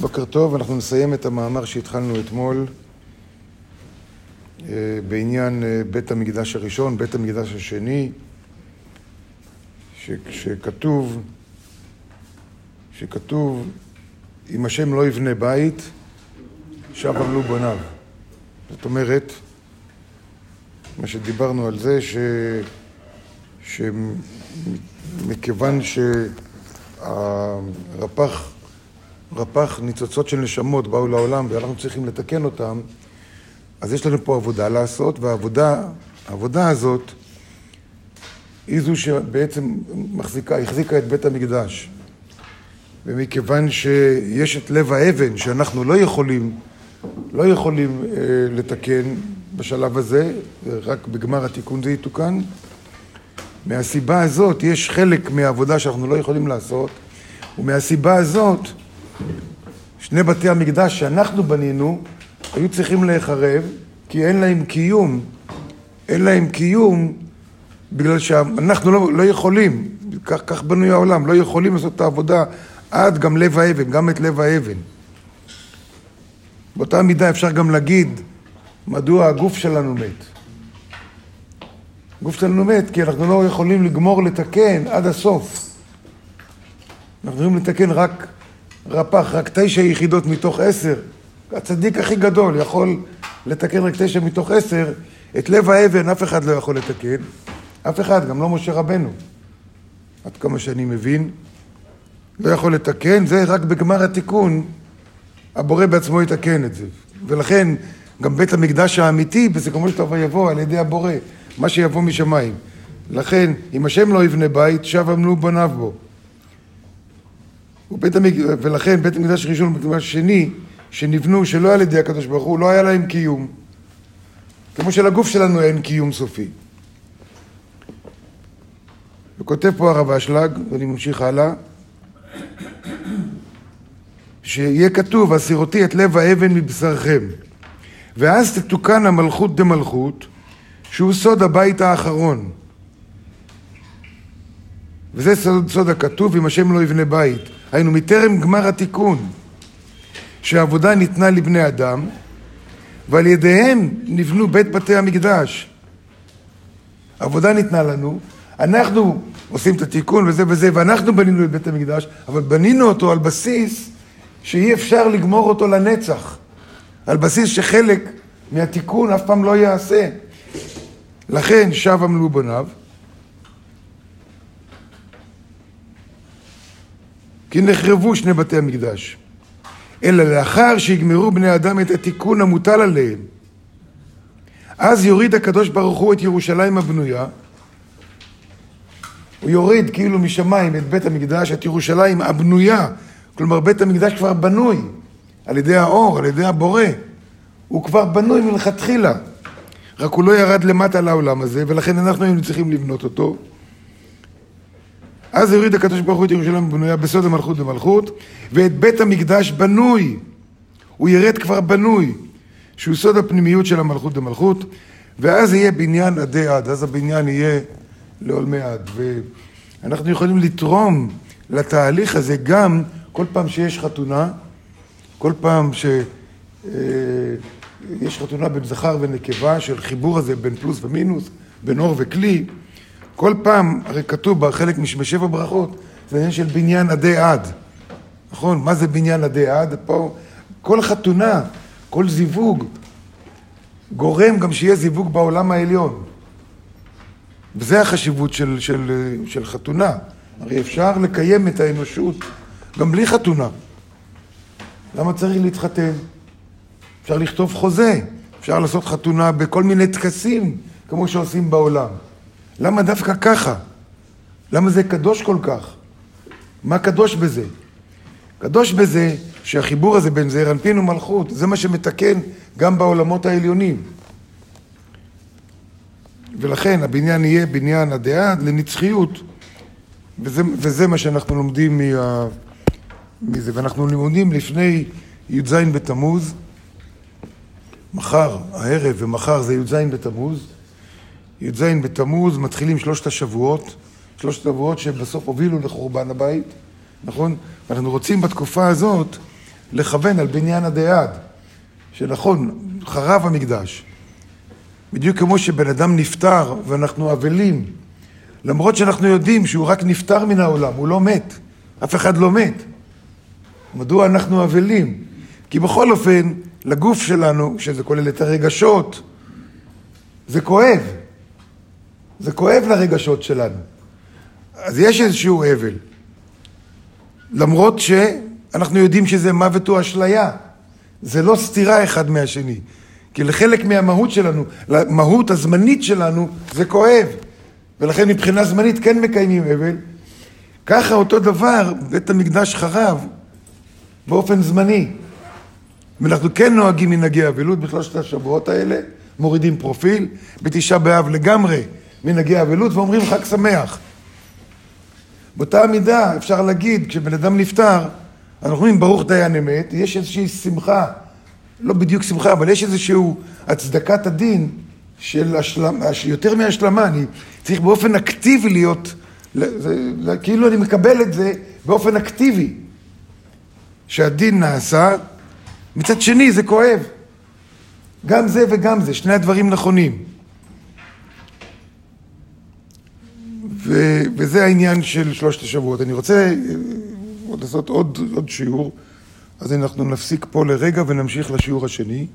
בוקר טוב, אנחנו נסיים את המאמר שהתחלנו אתמול אה, בעניין אה, בית המקדש הראשון, בית המקדש השני, ש, שכתוב, שכתוב, אם השם לא יבנה בית, שב עמלו בוניו. זאת אומרת, מה שדיברנו על זה, ש... שמכיוון שהרפ"ח, רפ"ח ניצוצות של נשמות באו לעולם ואנחנו צריכים לתקן אותם, אז יש לנו פה עבודה לעשות, והעבודה, העבודה הזאת היא זו שבעצם מחזיקה, החזיקה את בית המקדש. ומכיוון שיש את לב האבן שאנחנו לא יכולים, לא יכולים אה, לתקן בשלב הזה, רק בגמר התיקון זה יתוקן, מהסיבה הזאת יש חלק מהעבודה שאנחנו לא יכולים לעשות, ומהסיבה הזאת שני בתי המקדש שאנחנו בנינו היו צריכים להיחרב כי אין להם קיום, אין להם קיום בגלל שאנחנו לא, לא יכולים, כך, כך בנוי העולם, לא יכולים לעשות את העבודה עד גם לב האבן, גם את לב האבן. באותה מידה אפשר גם להגיד מדוע הגוף שלנו מת. הגוף שלנו מת כי אנחנו לא יכולים לגמור לתקן עד הסוף. אנחנו יכולים לתקן רק רפ"ח, רק תשע יחידות מתוך עשר. הצדיק הכי גדול יכול לתקן רק תשע מתוך עשר. את לב האבן אף אחד לא יכול לתקן. אף אחד, גם לא משה רבנו. עד כמה שאני מבין, לא יכול לתקן, זה רק בגמר התיקון, הבורא בעצמו יתקן את זה. ולכן, גם בית המקדש האמיתי, בסיכומו של דבר יבוא על ידי הבורא. מה שיבוא משמיים. לכן, אם השם לא יבנה בית, שב עמלו בניו בו. ובית המק... ולכן בית המקדש הראשון ובית המקדש השני, שנבנו שלא על ידי הקדוש ברוך הוא, לא היה להם קיום. כמו שלגוף שלנו אין קיום סופי. וכותב פה הרב אשלג, ואני ממשיך הלאה, שיהיה כתוב, הסירותי את לב האבן מבשרכם, ואז תתוקן המלכות דמלכות, שהוא סוד הבית האחרון. וזה סוד, סוד הכתוב, אם השם לא יבנה בית. היינו, מטרם גמר התיקון, שהעבודה ניתנה לבני אדם, ועל ידיהם נבנו בית בתי המקדש. עבודה ניתנה לנו, אנחנו עושים את התיקון וזה וזה, ואנחנו בנינו את בית המקדש, אבל בנינו אותו על בסיס שאי אפשר לגמור אותו לנצח. על בסיס שחלק מהתיקון אף פעם לא יעשה. לכן שב עמלו בניו, כי נחרבו שני בתי המקדש. אלא לאחר שיגמרו בני אדם את התיקון המוטל עליהם, אז יוריד הקדוש ברוך הוא את ירושלים הבנויה, הוא יוריד כאילו משמיים את בית המקדש, את ירושלים הבנויה, כלומר בית המקדש כבר בנוי על ידי האור, על ידי הבורא, הוא כבר בנוי מלכתחילה. רק הוא לא ירד למטה לעולם הזה, ולכן אנחנו היינו צריכים לבנות אותו. אז הוריד הקדוש ברוך הוא את ירושלים בנויה בסוד המלכות במלכות, ואת בית המקדש בנוי. הוא ירד כבר בנוי, שהוא סוד הפנימיות של המלכות במלכות, ואז יהיה בניין עדי עד, אז הבניין יהיה לעולמי עד. ואנחנו יכולים לתרום לתהליך הזה גם כל פעם שיש חתונה, כל פעם ש... אה, יש חתונה בין זכר ונקבה של חיבור הזה בין פלוס ומינוס, בין אור וכלי. כל פעם, הרי כתוב בחלק משבע ברכות, זה עניין של בניין עדי עד. נכון? מה זה בניין עדי עד? פה, כל חתונה, כל זיווג, גורם גם שיהיה זיווג בעולם העליון. וזה החשיבות של, של, של חתונה. הרי אפשר לקיים את האנושות גם בלי חתונה. למה צריך להתחתן? אפשר לכתוב חוזה, אפשר לעשות חתונה בכל מיני טקסים, כמו שעושים בעולם. למה דווקא ככה? למה זה קדוש כל כך? מה קדוש בזה? קדוש בזה שהחיבור הזה בין זעיר אנפין ומלכות, זה מה שמתקן גם בעולמות העליונים. ולכן הבניין יהיה בניין הדעה לנצחיות, וזה, וזה מה שאנחנו לומדים מה, מזה. ואנחנו לומדים לפני י"ז בתמוז, מחר, הערב ומחר זה י"ז בתמוז. י"ז בתמוז מתחילים שלושת השבועות, שלושת השבועות שבסוף הובילו לחורבן הבית, נכון? ואנחנו רוצים בתקופה הזאת לכוון על בניין הדיעד. שנכון, חרב המקדש. בדיוק כמו שבן אדם נפטר ואנחנו אבלים, למרות שאנחנו יודעים שהוא רק נפטר מן העולם, הוא לא מת, אף אחד לא מת. מדוע אנחנו אבלים? כי בכל אופן, לגוף שלנו, שזה כולל את הרגשות, זה כואב. זה כואב לרגשות שלנו. אז יש איזשהו אבל. למרות שאנחנו יודעים שזה מוות הוא אשליה. זה לא סתירה אחד מהשני. כי לחלק מהמהות שלנו, למהות הזמנית שלנו, זה כואב. ולכן מבחינה זמנית כן מקיימים אבל. ככה אותו דבר, בית המקדש חרב באופן זמני. ואנחנו כן נוהגים מנהגי אבלות בשלושת השבועות האלה, מורידים פרופיל, בתשעה באב לגמרי מנהגי אבלות ואומרים חג שמח. באותה מידה אפשר להגיד, כשבן אדם נפטר, אנחנו אומרים ברוך דיין אמת, יש איזושהי שמחה, לא בדיוק שמחה, אבל יש איזושהי הצדקת הדין של השלמה, יותר מהשלמה, אני צריך באופן אקטיבי להיות, כאילו אני מקבל את זה באופן אקטיבי, שהדין נעשה, מצד שני זה כואב, גם זה וגם זה, שני הדברים נכונים. וזה העניין של שלושת השבועות. אני רוצה עוד לעשות עוד, עוד שיעור, אז אנחנו נפסיק פה לרגע ונמשיך לשיעור השני.